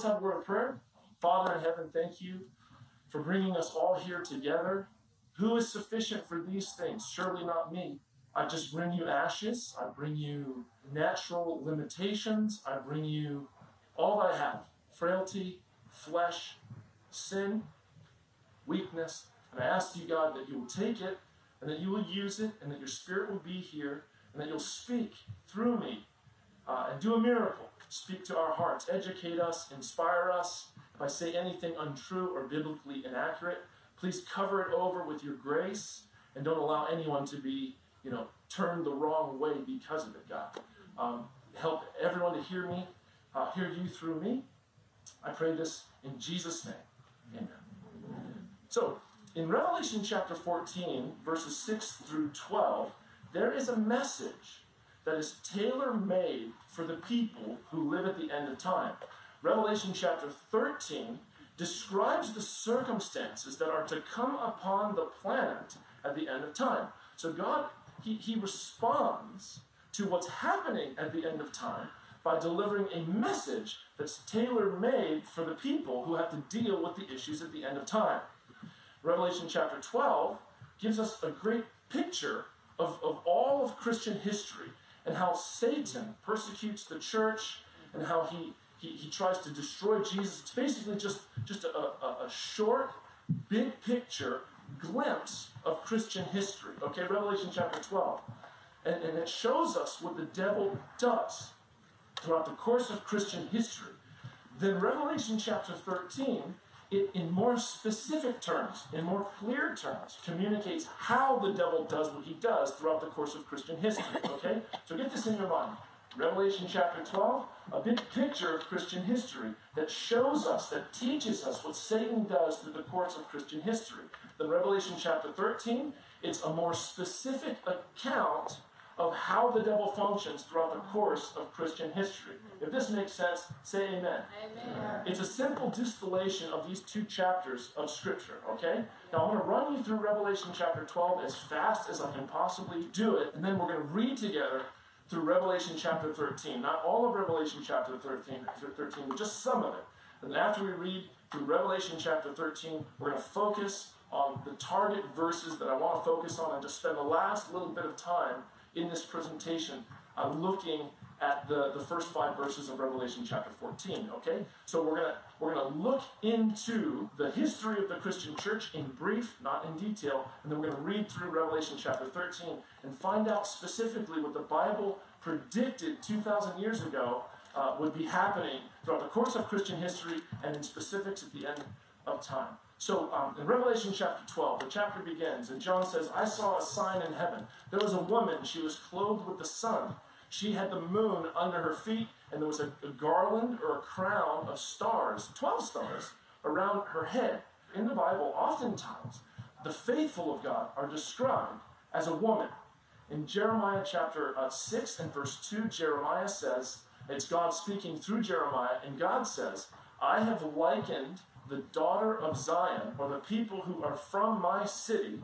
let's have a word of prayer. Father in heaven, thank you for bringing us all here together. Who is sufficient for these things? Surely not me. I just bring you ashes. I bring you natural limitations. I bring you all I have frailty, flesh, sin, weakness. And I ask you, God, that you will take it and that you will use it and that your spirit will be here and that you'll speak through me uh, and do a miracle. Speak to our hearts, educate us, inspire us. If I say anything untrue or biblically inaccurate, please cover it over with your grace and don't allow anyone to be, you know, turned the wrong way because of it, God. Um, help everyone to hear me, uh, hear you through me. I pray this in Jesus' name. Amen. So, in Revelation chapter 14, verses 6 through 12, there is a message that is tailor made for the people who live at the end of time. Revelation chapter 13 describes the circumstances that are to come upon the planet at the end of time. So God, He, he responds to what's happening at the end of time by delivering a message that's tailor made for the people who have to deal with the issues at the end of time. Revelation chapter 12 gives us a great picture of, of all of Christian history and how Satan persecutes the church and how he, he, he tries to destroy Jesus. It's basically just, just a, a, a short, big picture glimpse of Christian history. Okay, Revelation chapter 12. And, and it shows us what the devil does throughout the course of Christian history. Then Revelation chapter 13 it, in more specific terms, in more clear terms, communicates how the devil does what he does throughout the course of Christian history. Okay? So get this in your mind. Revelation chapter 12, a big picture of Christian history that shows us, that teaches us what Satan does through the course of Christian history. Then Revelation chapter 13, it's a more specific account of how the devil functions throughout the course of Christian history. If this makes sense, say amen. amen. It's a simple distillation of these two chapters of Scripture, okay? Now I'm going to run you through Revelation chapter 12 as fast as I can possibly do it, and then we're going to read together through Revelation chapter 13. Not all of Revelation chapter 13, 13 but just some of it. And then after we read through Revelation chapter 13, we're going to focus on the target verses that I want to focus on and just spend the last little bit of time in this presentation I'm looking at the, the first five verses of Revelation chapter 14. Okay? So we're gonna we're gonna look into the history of the Christian church in brief, not in detail, and then we're gonna read through Revelation chapter 13 and find out specifically what the Bible predicted 2,000 years ago uh, would be happening throughout the course of Christian history and in specifics at the end of time. So um, in Revelation chapter 12, the chapter begins, and John says, I saw a sign in heaven. There was a woman, she was clothed with the sun. She had the moon under her feet, and there was a, a garland or a crown of stars, 12 stars, around her head. In the Bible, oftentimes, the faithful of God are described as a woman. In Jeremiah chapter uh, 6 and verse 2, Jeremiah says, it's God speaking through Jeremiah, and God says, I have likened the daughter of Zion, or the people who are from my city,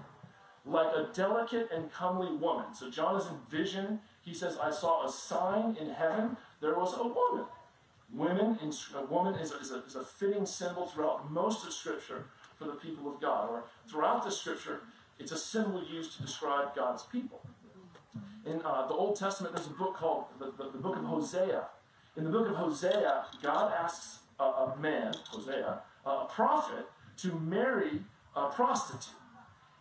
like a delicate and comely woman. So John is in vision. He says, I saw a sign in heaven. There was a woman. Women, in, a woman is a, is, a, is a fitting symbol throughout most of Scripture for the people of God. Or throughout the Scripture, it's a symbol used to describe God's people. In uh, the Old Testament, there's a book called the, the, the, Book of Hosea. In the book of Hosea, God asks a, a man, Hosea, a prophet to marry a prostitute.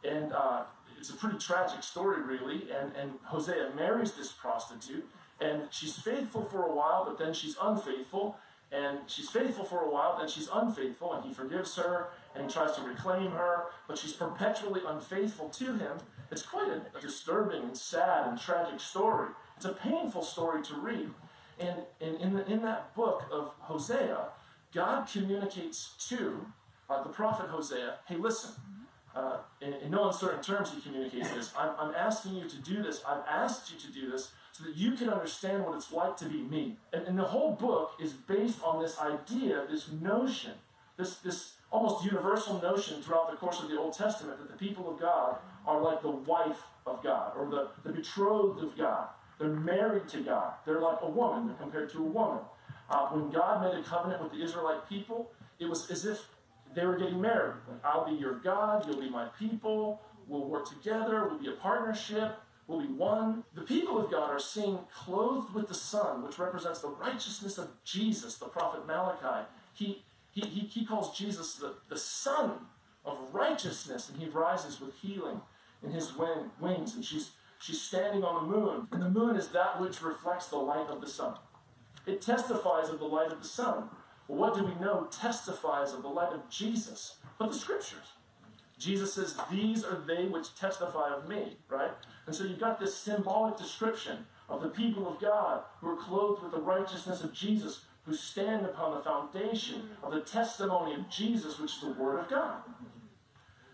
And uh, it's a pretty tragic story, really. And, and Hosea marries this prostitute, and she's faithful for a while, but then she's unfaithful. And she's faithful for a while, then she's unfaithful, and he forgives her, and he tries to reclaim her, but she's perpetually unfaithful to him. It's quite a, a disturbing and sad and tragic story. It's a painful story to read. And, and in, the, in that book of Hosea, God communicates to uh, the prophet Hosea, hey, listen, uh, in, in, no uncertain terms, he communicates this. I'm, I'm, asking you to do this. I've asked you to do this so that you can understand what it's like to be me. And, and the whole book is based on this idea, this notion, this, this almost universal notion throughout the course of the Old Testament that the people of God are like the wife of God or the, the betrothed of God. They're married to God. They're like a woman. They're compared to a woman. Uh, when God made a covenant with the Israelite people, it was as if they were getting married. Like, I'll be your God, you'll be my people, we'll work together, we'll be a partnership, we'll be one. The people of God are seen clothed with the sun, which represents the righteousness of Jesus, the prophet Malachi. He, he, he, he calls Jesus the, the sun of righteousness, and he rises with healing in his wing, wings, and she's, she's standing on the moon. And the moon is that which reflects the light of the sun. It testifies of the light of the sun. Well, what do we know testifies of the light of Jesus? But the scriptures. Jesus says, These are they which testify of me, right? And so you've got this symbolic description of the people of God who are clothed with the righteousness of Jesus, who stand upon the foundation of the testimony of Jesus, which is the Word of God.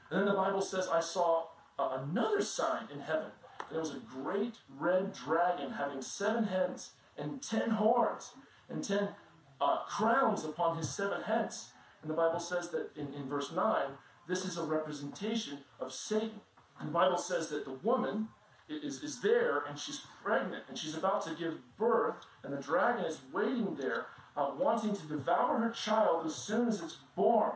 And then the Bible says, I saw uh, another sign in heaven. It was a great red dragon having seven heads and ten horns and ten uh, crowns upon his seven heads. And the Bible says that in, in verse 9, this is a representation of Satan. And the Bible says that the woman is, is there and she's pregnant and she's about to give birth, and the dragon is waiting there, uh, wanting to devour her child as soon as it's born.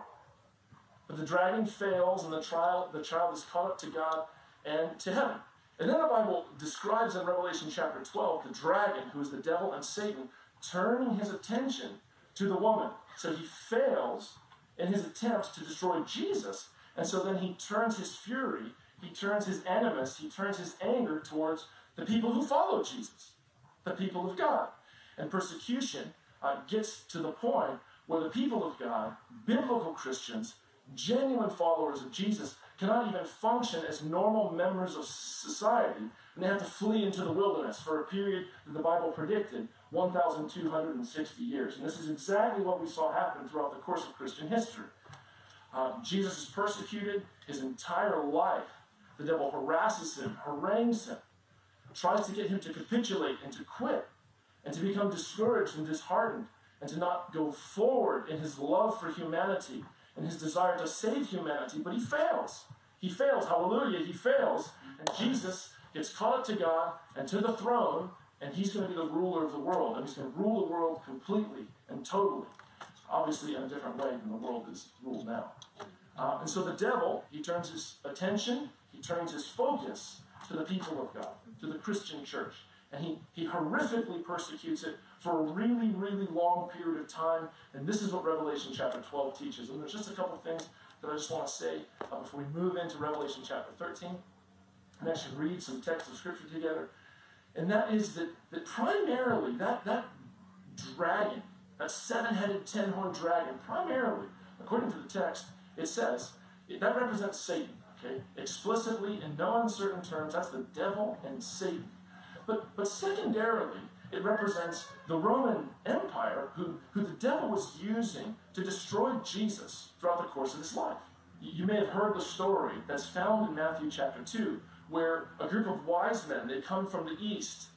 But the dragon fails, and the, trial, the child is caught up to God and to heaven. And then the Bible describes in Revelation chapter 12 the dragon, who is the devil and Satan, turning his attention to the woman. So he fails in his attempt to destroy Jesus. And so then he turns his fury, he turns his animus, he turns his anger towards the people who follow Jesus, the people of God. And persecution uh, gets to the point where the people of God, biblical Christians, genuine followers of Jesus, cannot even function as normal members of society, and they have to flee into the wilderness for a period that the Bible predicted 1,260 years. And this is exactly what we saw happen throughout the course of Christian history. Uh, Jesus is persecuted his entire life. The devil harasses him, harangues him, tries to get him to capitulate and to quit, and to become discouraged and disheartened, and to not go forward in his love for humanity and his desire to save humanity, but he fails. He fails. Hallelujah. He fails. And Jesus gets caught up to God and to the throne, and he's going to be the ruler of the world. And he's going to rule the world completely and totally. Obviously, in a different way than the world is ruled now. Uh, and so the devil, he turns his attention, he turns his focus to the people of God, to the Christian church. And he, he horrifically persecutes it for a really, really long period of time. And this is what Revelation chapter 12 teaches. And there's just a couple things that I just want to say uh, before we move into Revelation chapter 13. And actually read some text of scripture together. And that is that, that primarily that, that dragon, that seven headed, ten horned dragon, primarily, according to the text, it says that represents Satan. Okay? Explicitly, in no uncertain terms, that's the devil and Satan. But, but secondarily, it represents the Roman Empire, who, who the devil was using to destroy Jesus throughout the course of his life. You may have heard the story that's found in Matthew chapter 2, where a group of wise men, they come from the east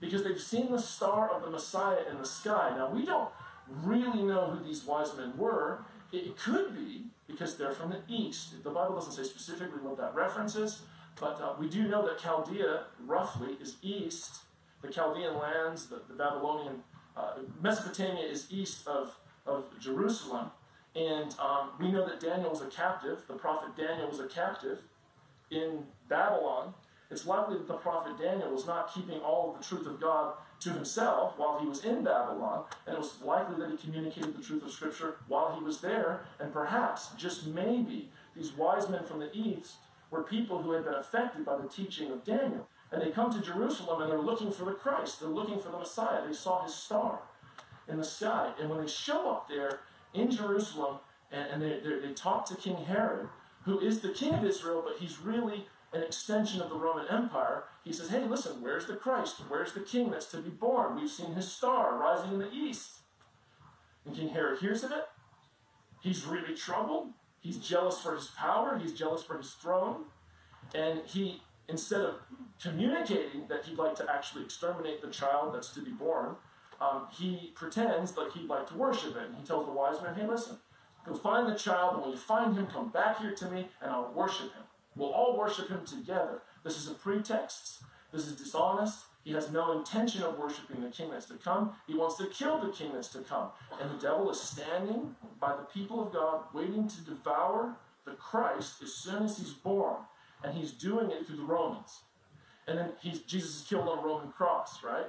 because they've seen the star of the Messiah in the sky. Now, we don't really know who these wise men were. It could be because they're from the east. The Bible doesn't say specifically what that reference is, but uh, we do know that Chaldea, roughly, is east the Chaldean lands, the, the Babylonian, uh, Mesopotamia is east of, of Jerusalem. And um, we know that Daniel was a captive, the prophet Daniel was a captive in Babylon. It's likely that the prophet Daniel was not keeping all of the truth of God to himself while he was in Babylon, and it was likely that he communicated the truth of Scripture while he was there, and perhaps, just maybe, these wise men from the east were people who had been affected by the teaching of Daniel. And they come to Jerusalem and they're looking for the Christ. They're looking for the Messiah. They saw his star in the sky. And when they show up there in Jerusalem and, and they, they, they talk to King Herod, who is the king of Israel, but he's really an extension of the Roman Empire, he says, Hey, listen, where's the Christ? Where's the king that's to be born? We've seen his star rising in the east. And King Herod hears of it. He's really troubled. He's jealous for his power. He's jealous for his throne. And he, instead of communicating that he'd like to actually exterminate the child that's to be born, um, he pretends like he'd like to worship it. And he tells the wise men, hey, listen, go find the child, and when you find him, come back here to me, and I'll worship him. We'll all worship him together. This is a pretext. This is dishonest. He has no intention of worshiping the king that's to come. He wants to kill the king that's to come. And the devil is standing by the people of God, waiting to devour the Christ as soon as he's born. And he's doing it through the Romans. And then Jesus is killed on a Roman cross, right?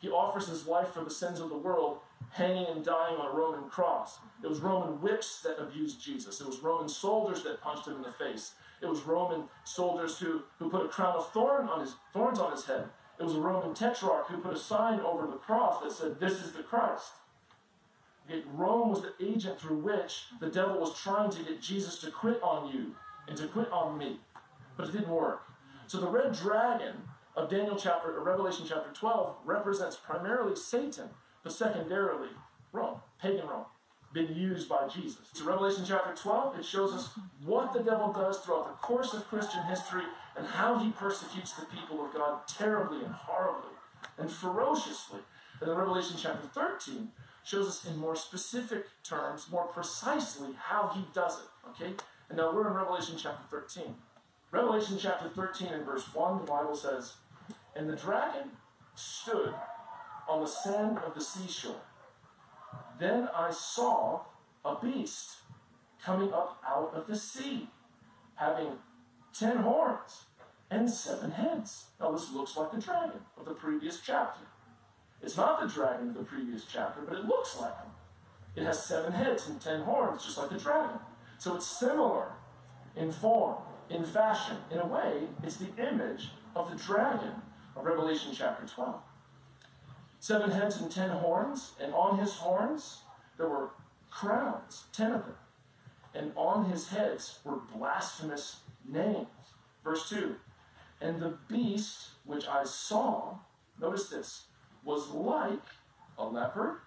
He offers his life for the sins of the world, hanging and dying on a Roman cross. It was Roman whips that abused Jesus. It was Roman soldiers that punched him in the face. It was Roman soldiers who, who put a crown of thorn on his, thorns on his head. It was a Roman tetrarch who put a sign over the cross that said, This is the Christ. Rome was the agent through which the devil was trying to get Jesus to quit on you and to quit on me. But it didn't work. So the red dragon of Daniel chapter or Revelation chapter 12 represents primarily Satan, but secondarily Rome, pagan Rome been used by Jesus. So Revelation chapter 12, it shows us what the devil does throughout the course of Christian history and how he persecutes the people of God terribly and horribly and ferociously. And then Revelation chapter 13 shows us in more specific terms, more precisely, how he does it. Okay? And now we're in Revelation chapter 13. Revelation chapter 13 and verse 1, the Bible says, And the dragon stood on the sand of the seashore then I saw a beast coming up out of the sea, having ten horns and seven heads. Now, this looks like the dragon of the previous chapter. It's not the dragon of the previous chapter, but it looks like him. It has seven heads and ten horns, just like the dragon. So it's similar in form, in fashion. In a way, it's the image of the dragon of Revelation chapter 12 seven heads and ten horns, and on his horns there were crowns, ten of them. And on his heads were blasphemous names. Verse 2 And the beast which I saw, notice this, was like a leopard,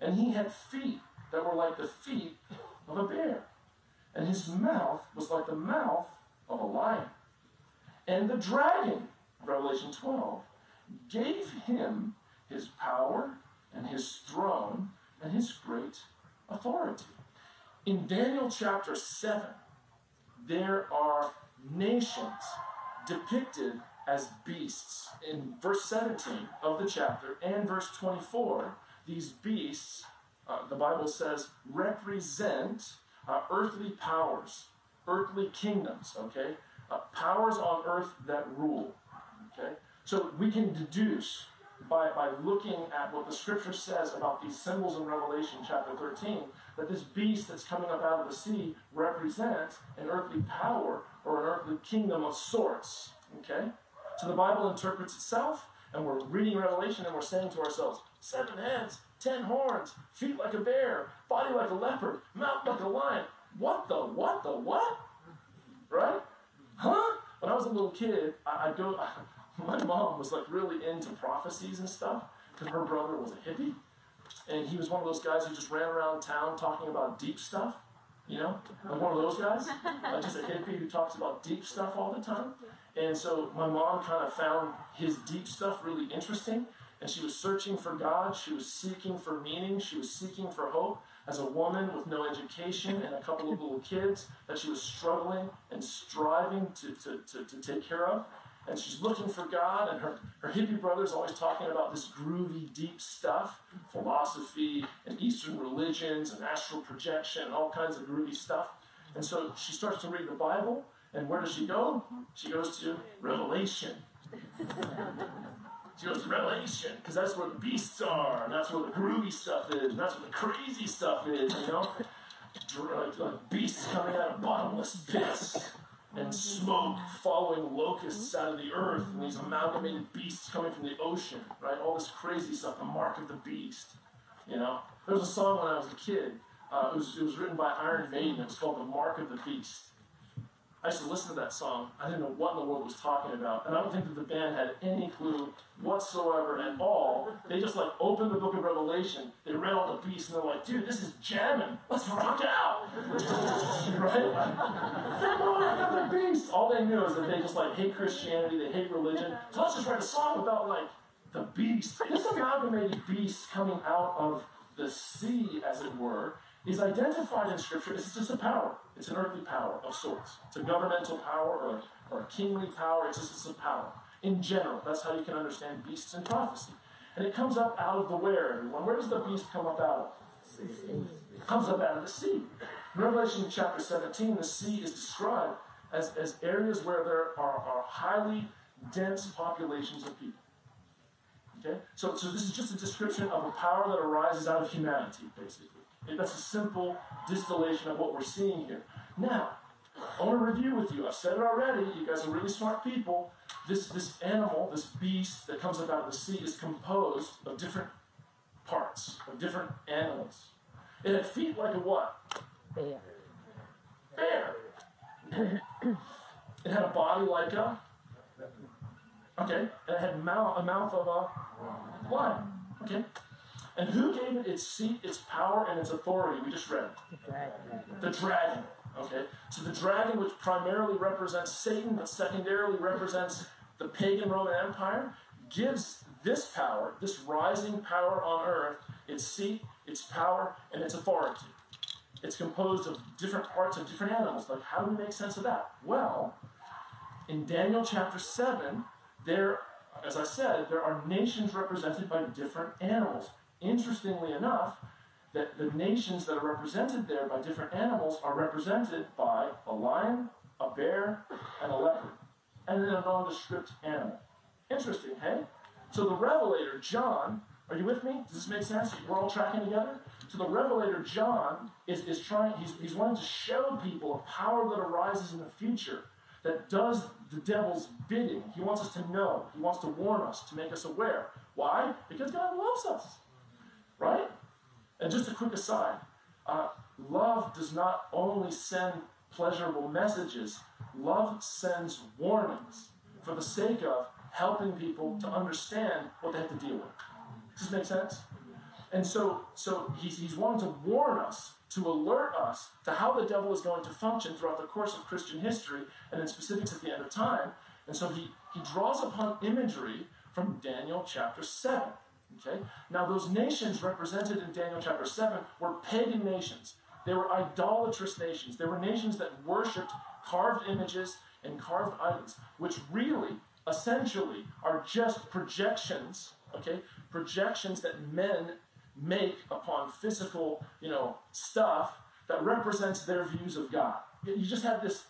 and he had feet that were like the feet of a bear, and his mouth was like the mouth of a lion. And the dragon, Revelation 12, gave him his power and his throne and his great authority. In Daniel chapter 7, there are nations depicted as beasts. In verse 17 of the chapter and verse 24, these beasts, uh, the Bible says, represent uh, earthly powers, earthly kingdoms, okay? Uh, powers on earth that rule, okay? So we can deduce by, by looking at what the scripture says about these symbols in Revelation chapter 13, that this beast that's coming up out of the sea represents an earthly power or an earthly kingdom of sorts. Okay? So the Bible interprets itself, and we're reading Revelation and we're saying to ourselves, seven heads, ten horns, feet like a bear, body like a leopard, mouth like a lion. What the what the what? Right? Huh? When I was a little kid, I, I'd go. my mom was like really into prophecies and stuff because her brother was a hippie. And he was one of those guys who just ran around town talking about deep stuff, you know, like one of those guys, like just a hippie who talks about deep stuff all the time. And so my mom kind of found his deep stuff really interesting. And she was searching for God. She was seeking for meaning. She was seeking for hope as a woman with no education and a couple of little kids that she was struggling and striving to, to, to, to take care of and she's looking for God, and her, her hippie brother's always talking about this groovy, deep stuff philosophy and Eastern religions and astral projection all kinds of groovy stuff. And so she starts to read the Bible, and where does she go? She goes to Revelation. She goes to Revelation, because that's where the beasts are, and that's where the groovy stuff is, and that's where the crazy stuff is, you know? Like beasts coming out of bottomless pits and smoke following locusts out of the earth, and these amalgamated beasts coming from the ocean, right? All this crazy stuff, the mark of the beast. You know, there was a song when I was a kid. Uh, it, was, it was written by Iron Maiden. It was called "The Mark of the Beast." I used to listen to that song. I didn't know what in the world was talking about, and I don't think that the band had any clue whatsoever at all. They just like opened the book of Revelation, they read all the beasts, and they're like, "Dude, this is jamming. Let's rock out!" right? They won't have the beasts. All they knew is that they just like hate Christianity, they hate religion. So let's just write a song about like the beast. This amalgamated beast coming out of the sea, as it were, is identified in Scripture as just a power. It's an earthly power of sorts. It's a governmental power or, or a kingly power. It's just it's a power. in general. That's how you can understand beasts in prophecy. And it comes up out of the where, everyone. Where does the beast come up out of? It comes up out of the sea. In Revelation chapter 17, the sea is described as, as areas where there are, are highly dense populations of people. Okay? So, so this is just a description of a power that arises out of humanity, basically. That's a simple distillation of what we're seeing here. Now, I want to review with you. I've said it already. You guys are really smart people. This, this animal, this beast that comes up out of the sea, is composed of different parts, of different animals. It had feet like a what? Bear. Bear. it had a body like a. Okay. And it had mouth, a mouth of a lion. Okay. And who gave it its seat, its power, and its authority? We just read it. The dragon. The dragon. Okay? So the dragon, which primarily represents Satan, but secondarily represents the pagan Roman Empire, gives this power, this rising power on earth, its seat, its power, and its authority. It's composed of different parts of different animals. Like, how do we make sense of that? Well, in Daniel chapter 7, there, as I said, there are nations represented by different animals. Interestingly enough, that the nations that are represented there by different animals are represented by a lion, a bear, and a leopard, and then a nondescript animal. Interesting, hey? So the Revelator, John, are you with me? Does this make sense? We're all tracking together? So the Revelator, John, is, is trying, he's, he's wanting to show people a power that arises in the future that does the devil's bidding. He wants us to know. He wants to warn us, to make us aware. Why? Because God loves us. Right? And just a quick aside uh, love does not only send pleasurable messages, love sends warnings for the sake of helping people to understand what they have to deal with. Does this make sense? And so, so he's, he's wanting to warn us, to alert us to how the devil is going to function throughout the course of Christian history, and in specifics at the end of time. And so he, he draws upon imagery from Daniel chapter 7. Okay? Now, those nations represented in Daniel chapter 7 were pagan nations. They were idolatrous nations. They were nations that worshipped carved images and carved idols, which really, essentially, are just projections, okay? Projections that men make upon physical, you know, stuff that represents their views of God. You just have this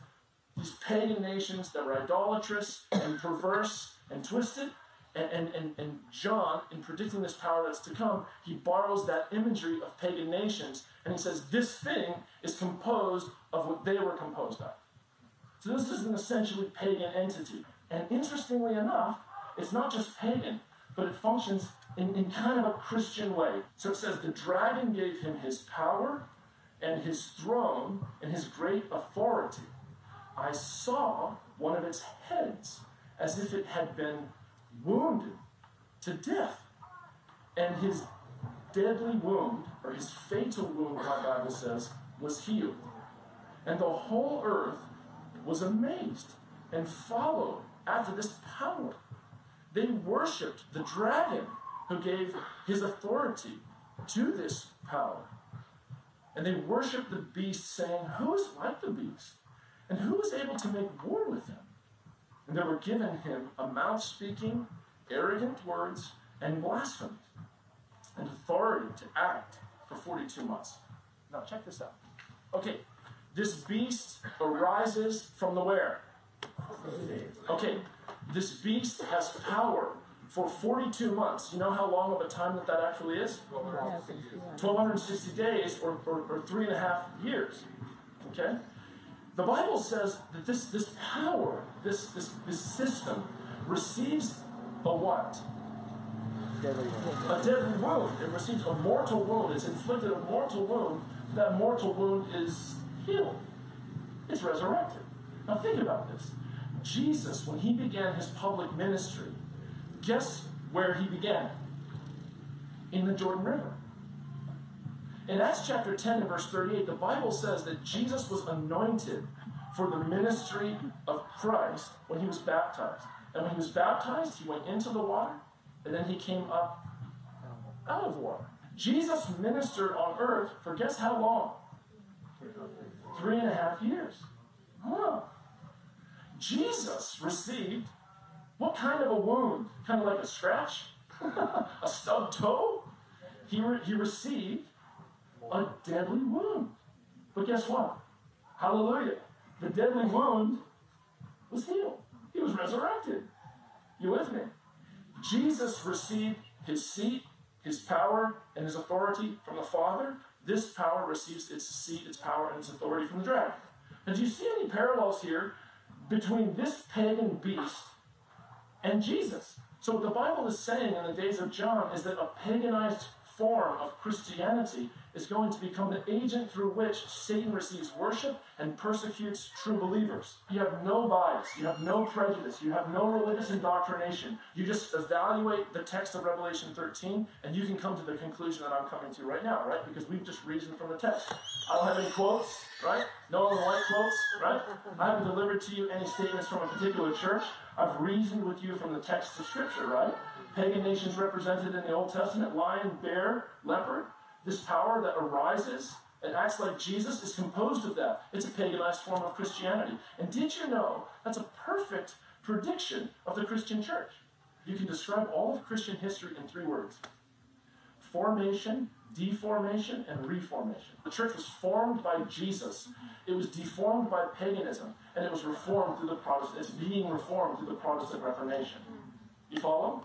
these pagan nations that were idolatrous and perverse and twisted, and, and, and, and John, in predicting this power that's to come, he borrows that imagery of pagan nations and he says, This thing is composed of what they were composed of. So this is an essentially pagan entity. And interestingly enough, it's not just pagan, but it functions in, in kind of a Christian way. So it says, The dragon gave him his power and his throne and his great authority. I saw one of its heads as if it had been wounded to death. And his deadly wound, or his fatal wound, my Bible says, was healed. And the whole earth was amazed and followed after this power. They worshiped the dragon who gave his authority to this power. And they worshiped the beast, saying, Who is like the beast? And who is able to make war with him? And they were given him a mouth speaking arrogant words and blasphemy, and authority to act for 42 months. Now, check this out. Okay, this beast arises from the where? Okay, this beast has power for 42 months. You know how long of a time that that actually is? 1260 days or, or, or three and a half years. Okay? The Bible says that this, this power, this, this, this system, receives a what? A deadly wound. It receives a mortal wound. It's inflicted a mortal wound. That mortal wound is healed. It's resurrected. Now think about this. Jesus, when he began his public ministry, guess where he began? In the Jordan River. In Acts chapter 10 and verse 38, the Bible says that Jesus was anointed for the ministry of Christ when he was baptized. And when he was baptized, he went into the water, and then he came up out of water. Jesus ministered on earth for guess how long? Three and a half years. Huh. Jesus received What kind of a wound? Kind of like a scratch? a stubbed toe? He, re- he received a deadly wound. But guess what? Hallelujah. The deadly wound was healed. He was resurrected. You with me? Jesus received his seat, his power, and his authority from the Father. This power receives its seat, its power, and its authority from the dragon. And do you see any parallels here between this pagan beast and Jesus? So, what the Bible is saying in the days of John is that a paganized form of Christianity is going to become the agent through which Satan receives worship and persecutes true believers. You have no bias, you have no prejudice, you have no religious indoctrination. You just evaluate the text of Revelation 13 and you can come to the conclusion that I'm coming to right now, right? Because we've just reasoned from the text. I don't have any quotes, right? No Ellen White quotes, right? I haven't delivered to you any statements from a particular church. I've reasoned with you from the text of Scripture, right? Pagan nations represented in the Old Testament lion, bear, leopard. This power that arises and acts like Jesus is composed of that. It's a paganized form of Christianity. And did you know that's a perfect prediction of the Christian church? You can describe all of Christian history in three words formation, deformation, and reformation. The church was formed by Jesus, it was deformed by paganism, and it was reformed through the Protestant, it's being reformed through the Protestant Reformation. You follow?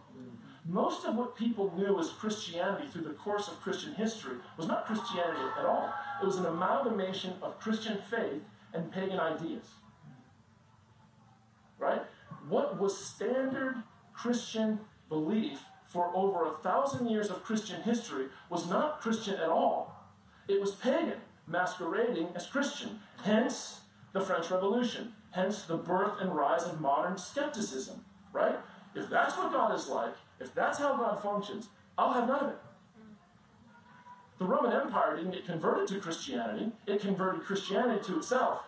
Most of what people knew as Christianity through the course of Christian history was not Christianity at all. It was an amalgamation of Christian faith and pagan ideas. Right? What was standard Christian belief for over a thousand years of Christian history was not Christian at all. It was pagan, masquerading as Christian. Hence the French Revolution. Hence the birth and rise of modern skepticism. Right? If that's what God is like, if that's how God functions, I'll have none of it. The Roman Empire didn't get converted to Christianity, it converted Christianity to itself.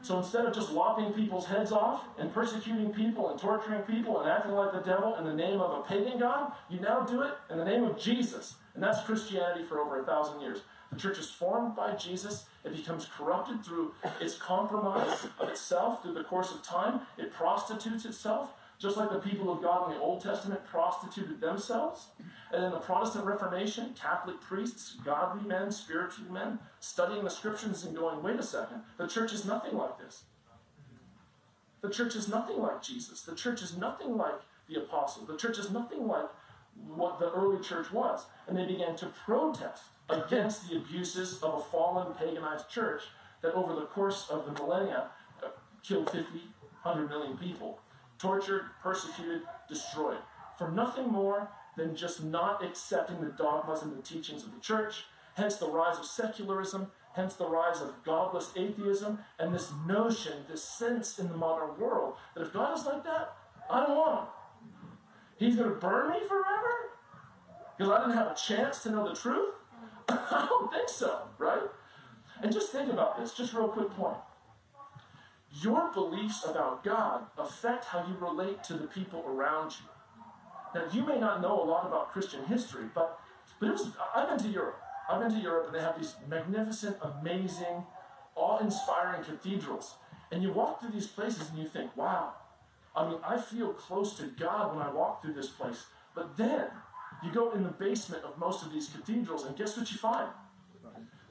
So instead of just lopping people's heads off and persecuting people and torturing people and acting like the devil in the name of a pagan God, you now do it in the name of Jesus. And that's Christianity for over a thousand years. The church is formed by Jesus. It becomes corrupted through its compromise of itself through the course of time. It prostitutes itself. Just like the people of God in the Old Testament prostituted themselves. And in the Protestant Reformation, Catholic priests, godly men, spiritual men, studying the scriptures and going, wait a second, the church is nothing like this. The church is nothing like Jesus. The church is nothing like the apostles. The church is nothing like what the early church was. And they began to protest against the abuses of a fallen paganized church that over the course of the millennia uh, killed 50, 100 million people tortured, persecuted, destroyed, for nothing more than just not accepting the dogmas and the teachings of the church, hence the rise of secularism, hence the rise of godless atheism, and this notion, this sense in the modern world that if God is like that, I don't want him. He's going to burn me forever? Because I didn't have a chance to know the truth? I don't think so, right? And just think about this, just real quick point. Your beliefs about God affect how you relate to the people around you. Now, you may not know a lot about Christian history, but, but it was, I've been to Europe. I've been to Europe, and they have these magnificent, amazing, awe inspiring cathedrals. And you walk through these places and you think, wow, I mean, I feel close to God when I walk through this place. But then you go in the basement of most of these cathedrals, and guess what you find?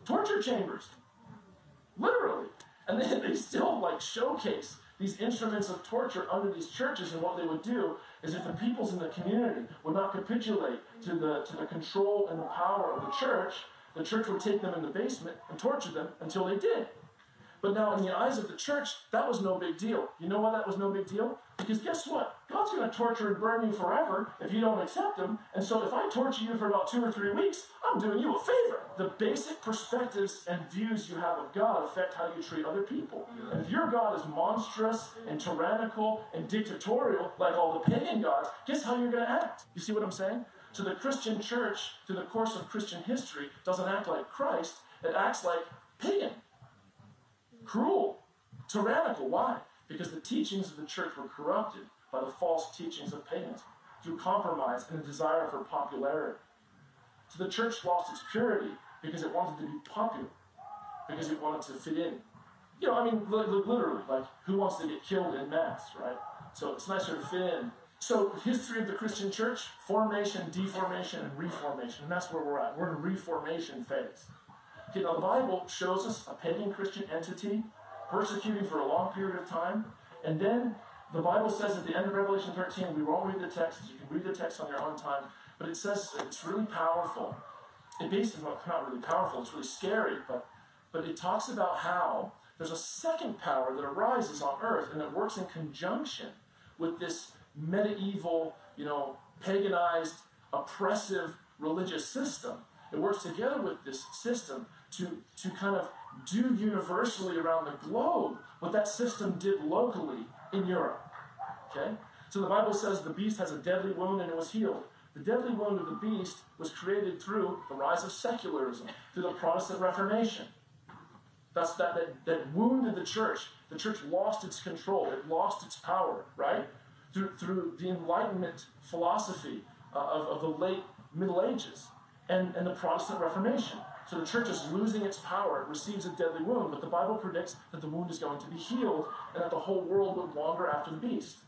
Torture chambers. Literally. And then they still like showcase these instruments of torture under these churches. And what they would do is if the peoples in the community would not capitulate to the, to the control and the power of the church, the church would take them in the basement and torture them until they did. But now, in the eyes of the church, that was no big deal. You know why that was no big deal? Because guess what? God's going to torture and burn you forever if you don't accept Him. And so, if I torture you for about two or three weeks, I'm doing you a favor. The basic perspectives and views you have of God affect how you treat other people. And if your God is monstrous and tyrannical and dictatorial, like all the pagan gods, guess how you're going to act? You see what I'm saying? So, the Christian church, through the course of Christian history, doesn't act like Christ, it acts like pagan cruel, tyrannical. Why? Because the teachings of the church were corrupted by the false teachings of pagans through compromise and a desire for popularity. So the church lost its purity because it wanted to be popular, because it wanted to fit in. You know, I mean, literally, like, who wants to get killed in mass, right? So it's nicer to fit in. So, history of the Christian church formation, deformation, and reformation. And that's where we're at. We're in a reformation phase. Okay, now the Bible shows us a pagan Christian entity persecuting for a long period of time. And then the Bible says at the end of Revelation 13, we won't read the text, you can read the text on your own time, but it says it's really powerful. It basically, not really powerful, it's really scary, but, but it talks about how there's a second power that arises on earth and that works in conjunction with this medieval, you know, paganized, oppressive religious system. It works together with this system to, to kind of do universally around the globe what that system did locally in Europe. Okay? So the Bible says the beast has a deadly wound and it was healed. The deadly wound of the beast was created through the rise of secularism, through the Protestant Reformation. That's that, that, that wounded the church. The church lost its control, it lost its power, right? Through, through the Enlightenment philosophy uh, of, of the late Middle Ages and, and the Protestant Reformation. So the church is losing its power, it receives a deadly wound, but the Bible predicts that the wound is going to be healed and that the whole world would wander after the beast.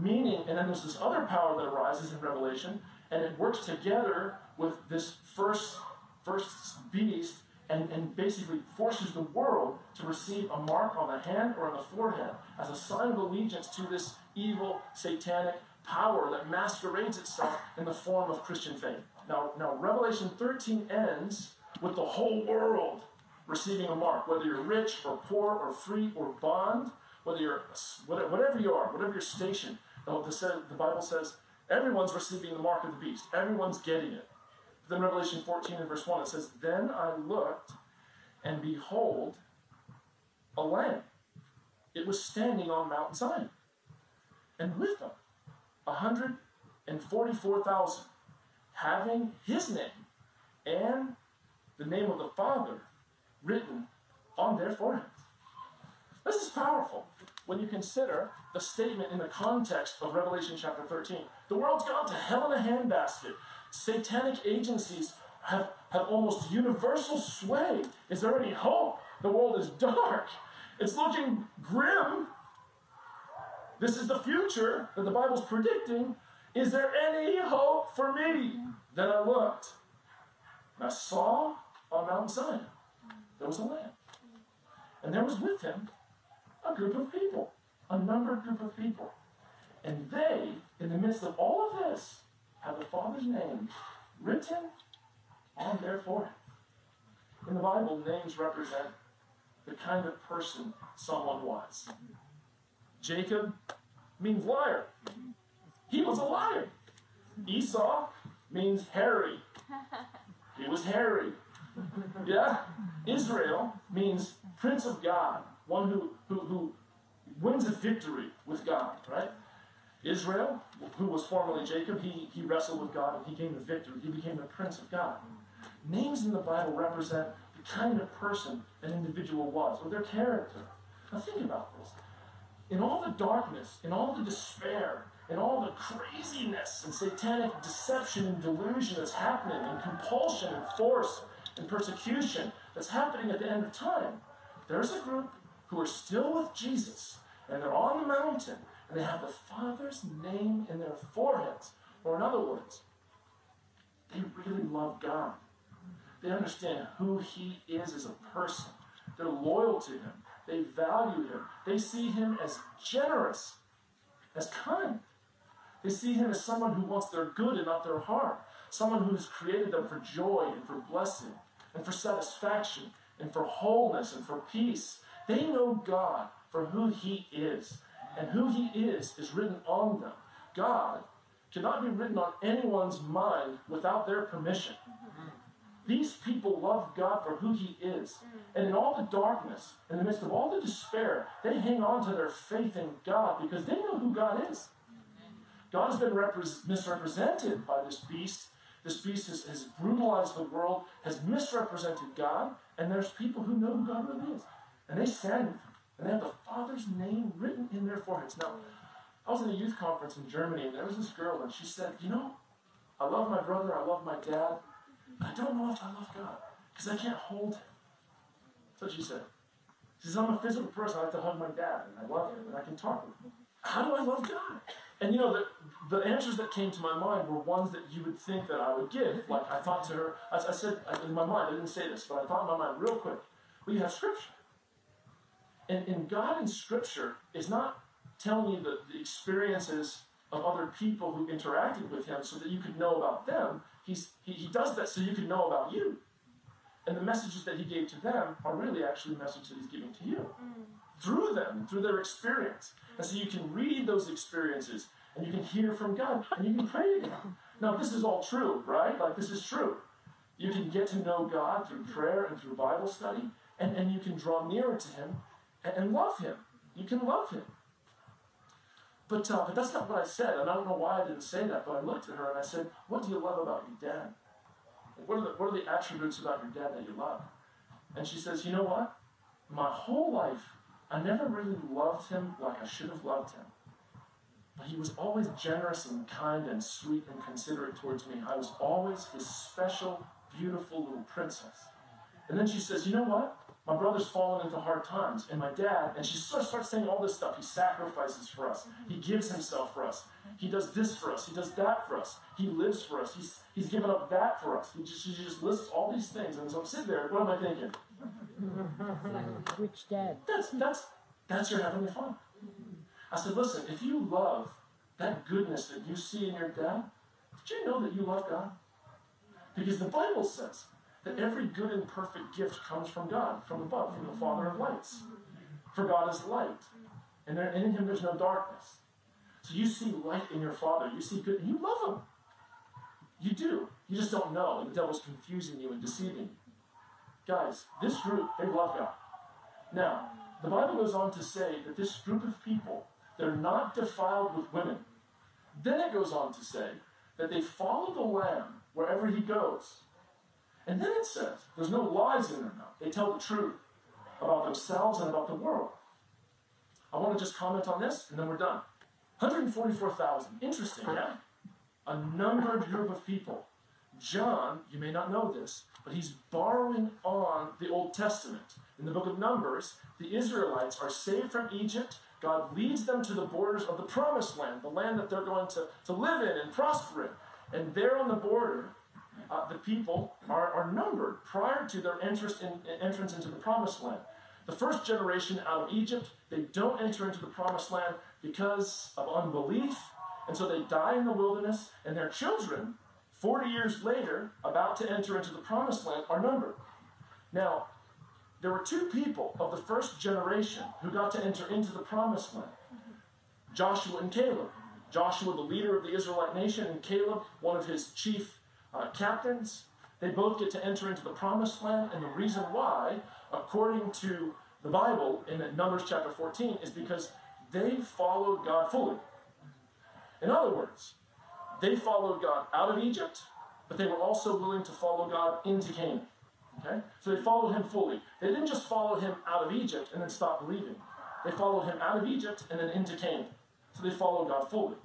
Meaning, and then there's this other power that arises in Revelation, and it works together with this first, first beast and, and basically forces the world to receive a mark on the hand or on the forehead as a sign of allegiance to this evil, satanic power that masquerades itself in the form of Christian faith. Now, now Revelation 13 ends with the whole world receiving a mark, whether you're rich or poor or free or bond, whether you're whatever you are, whatever your station. The, Bible says everyone's receiving the mark of the beast. Everyone's getting it. Then Revelation 14 and verse 1, it says, Then I looked, and behold, a lamb. It was standing on Mount Zion. And with them, 144,000, having his name and the name of the Father written on their foreheads. This is powerful when you consider the statement in the context of Revelation chapter 13. The world's gone to hell in a handbasket. Satanic agencies have, have almost universal sway. Is there any hope? The world is dark. It's looking grim. This is the future that the Bible's predicting. Is there any hope for me? Then I looked, and I saw on Mount Zion there was a lamb. And there was with him a group of people, a numbered group of people. And they, in the midst of all of this, have the Father's name written on their forehead. In the Bible, names represent the kind of person someone was. Jacob means liar. He was a liar. Esau means hairy. He was hairy. Yeah? Israel means prince of God, one who, who, who wins a victory with God, right? Israel, who was formerly Jacob, he, he wrestled with God and he gained the victory. He became the prince of God. Names in the Bible represent the kind of person an individual was, or their character. Now think about this. In all the darkness, in all the despair, in all the craziness and satanic deception and delusion that's happening, and compulsion and force and persecution that's happening at the end of time, there's a group who are still with Jesus, and they're on the mountain, and they have the Father's name in their foreheads. Or, in other words, they really love God. They understand who He is as a person. They're loyal to Him. They value Him. They see Him as generous, as kind. They see Him as someone who wants their good and not their harm. Someone who has created them for joy and for blessing and for satisfaction and for wholeness and for peace. They know God for who He is and who He is is written on them. God cannot be written on anyone's mind without their permission. These people love God for who He is. And in all the darkness, in the midst of all the despair, they hang on to their faith in God because they know who God is. God has been repre- misrepresented by this beast. This beast has, has brutalized the world, has misrepresented God, and there's people who know who God really is. And they stand with him. And they have the Father's name written in their foreheads. Now, I was in a youth conference in Germany, and there was this girl, and she said, You know, I love my brother, I love my dad, I don't know if I love God, because I can't hold him. That's what she said. She says, I'm a physical person, I like to hug my dad, and I love him, and I can talk with him. how do I love God? And you know, the, the answers that came to my mind were ones that you would think that I would give. Like I thought to her, I, I said in my mind, I didn't say this, but I thought in my mind real quick, well, you have Scripture. And, and God in Scripture is not telling you the, the experiences of other people who interacted with Him so that you could know about them. He's, he, he does that so you can know about you. And the messages that He gave to them are really actually messages that He's giving to you. Mm. Through them, through their experience. And so you can read those experiences and you can hear from God and you can pray to Him. Now, this is all true, right? Like, this is true. You can get to know God through prayer and through Bible study, and, and you can draw nearer to Him and, and love Him. You can love Him. But, uh, but that's not what I said, and I don't know why I didn't say that, but I looked at her and I said, What do you love about your dad? What are the, what are the attributes about your dad that you love? And she says, You know what? My whole life, I never really loved him like I should have loved him. But he was always generous and kind and sweet and considerate towards me. I was always his special, beautiful little princess. And then she says, You know what? My brother's fallen into hard times, and my dad, and she sort of starts saying all this stuff. He sacrifices for us, he gives himself for us, he does this for us, he does that for us, he lives for us, he's, he's given up that for us. He just, she just lists all these things, and so I'm sitting there, what am I thinking? Which dad? That's, that's, that's your Heavenly Father. I said, listen, if you love that goodness that you see in your dad, did you know that you love God? Because the Bible says that every good and perfect gift comes from God, from above, from the Father of lights. For God is light, and in Him there's no darkness. So you see light in your Father, you see good, and you love Him. You do. You just don't know, and the devil's confusing you and deceiving you. Guys, this group, they love God. Now, the Bible goes on to say that this group of people they're not defiled with women. Then it goes on to say that they follow the Lamb wherever he goes. And then it says there's no lies in their mouth. They tell the truth about themselves and about the world. I want to just comment on this and then we're done. 144,000. Interesting, yeah? A numbered group of people. John, you may not know this, but he's borrowing on the Old Testament. In the book of Numbers, the Israelites are saved from Egypt God leads them to the borders of the promised land, the land that they're going to, to live in and prosper in. And there on the border, uh, the people are, are numbered prior to their entrance, in, entrance into the promised land. The first generation out of Egypt, they don't enter into the promised land because of unbelief, and so they die in the wilderness, and their children, 40 years later, about to enter into the promised land, are numbered. Now, there were two people of the first generation who got to enter into the promised land Joshua and Caleb. Joshua, the leader of the Israelite nation, and Caleb, one of his chief uh, captains. They both get to enter into the promised land, and the reason why, according to the Bible in Numbers chapter 14, is because they followed God fully. In other words, they followed God out of Egypt, but they were also willing to follow God into Canaan. Okay? So they followed him fully. They didn't just follow him out of Egypt and then stop believing. They followed him out of Egypt and then into Canaan. So they followed God fully.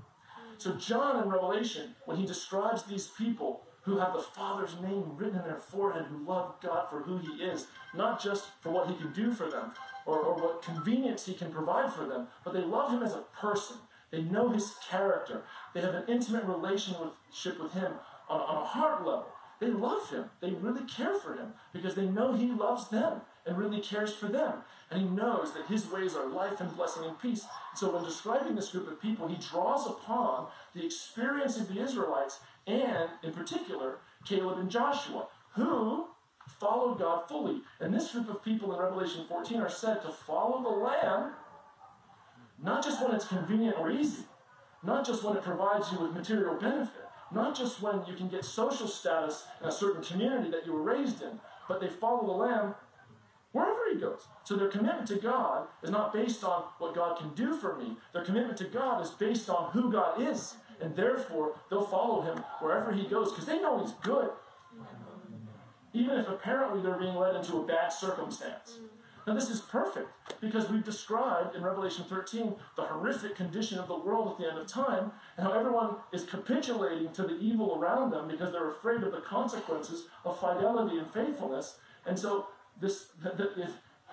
So John in Revelation, when he describes these people who have the Father's name written in their forehead, who love God for who he is, not just for what he can do for them or, or what convenience he can provide for them, but they love him as a person. They know his character. They have an intimate relationship with him on, on a heart level. They love him. They really care for him because they know he loves them and really cares for them. And he knows that his ways are life and blessing and peace. So when describing this group of people, he draws upon the experience of the Israelites and, in particular, Caleb and Joshua, who followed God fully. And this group of people in Revelation 14 are said to follow the Lamb, not just when it's convenient or easy, not just when it provides you with material benefit, not just when you can get social status in a certain community that you were raised in, but they follow the Lamb wherever he goes. So their commitment to God is not based on what God can do for me. Their commitment to God is based on who God is. And therefore, they'll follow him wherever he goes because they know he's good. Even if apparently they're being led into a bad circumstance. Now, this is perfect because we've described in Revelation 13 the horrific condition of the world at the end of time and how everyone is capitulating to the evil around them because they're afraid of the consequences of fidelity and faithfulness. And so, this,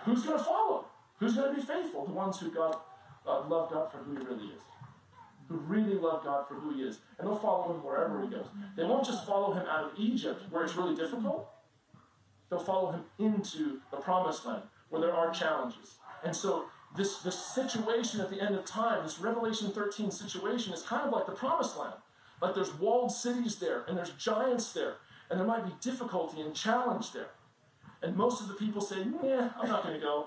who's going to follow? Who's going to be faithful? The ones who God uh, love God for who He really is, who really love God for who He is, and they'll follow Him wherever He goes. They won't just follow Him out of Egypt, where it's really difficult. They'll follow Him into the Promised Land, where there are challenges. And so this, this situation at the end of time, this Revelation 13 situation, is kind of like the Promised Land. Like there's walled cities there, and there's giants there, and there might be difficulty and challenge there. And most of the people say, yeah, I'm not going to go.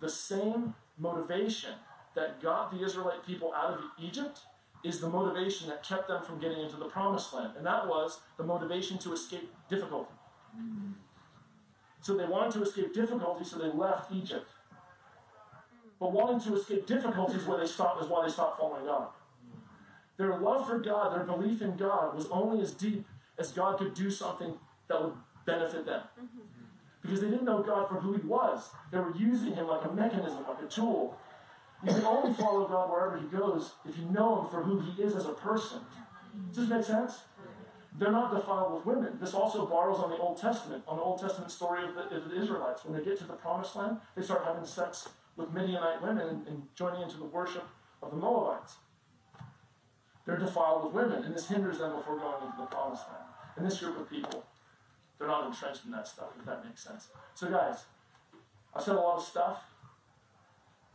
The same motivation that got the Israelite people out of Egypt is the motivation that kept them from getting into the promised land. And that was the motivation to escape difficulty. So they wanted to escape difficulty, so they left Egypt. But wanting to escape difficulties where they stopped, is why they stopped following God. Their love for God, their belief in God, was only as deep as God could do something that would benefit them. Because they didn't know God for who He was. They were using Him like a mechanism, like a tool. You can only follow God wherever He goes if you know Him for who He is as a person. Does this make sense? They're not defiled with women. This also borrows on the Old Testament, on the Old Testament story of the, of the Israelites. When they get to the Promised Land, they start having sex with Midianite women and, and joining into the worship of the Moabites. They're defiled with women, and this hinders them before going into the Promised Land. And this group of people, they're not entrenched in that stuff, if that makes sense. So, guys, I said a lot of stuff.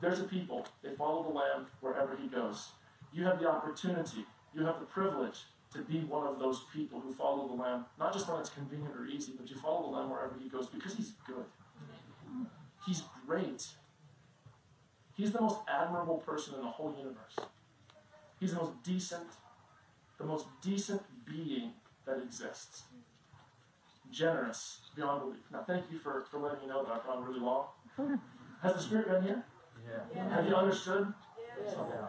There's a people, they follow the Lamb wherever he goes. You have the opportunity, you have the privilege to be one of those people who follow the Lamb, not just when it's convenient or easy, but you follow the Lamb wherever he goes because he's good. He's great. He's the most admirable person in the whole universe. He's the most decent, the most decent being that exists. Generous beyond belief. Now, thank you for, for letting me know that I've gone really long. Has the Spirit been here? Yeah. Have you understood? Yeah.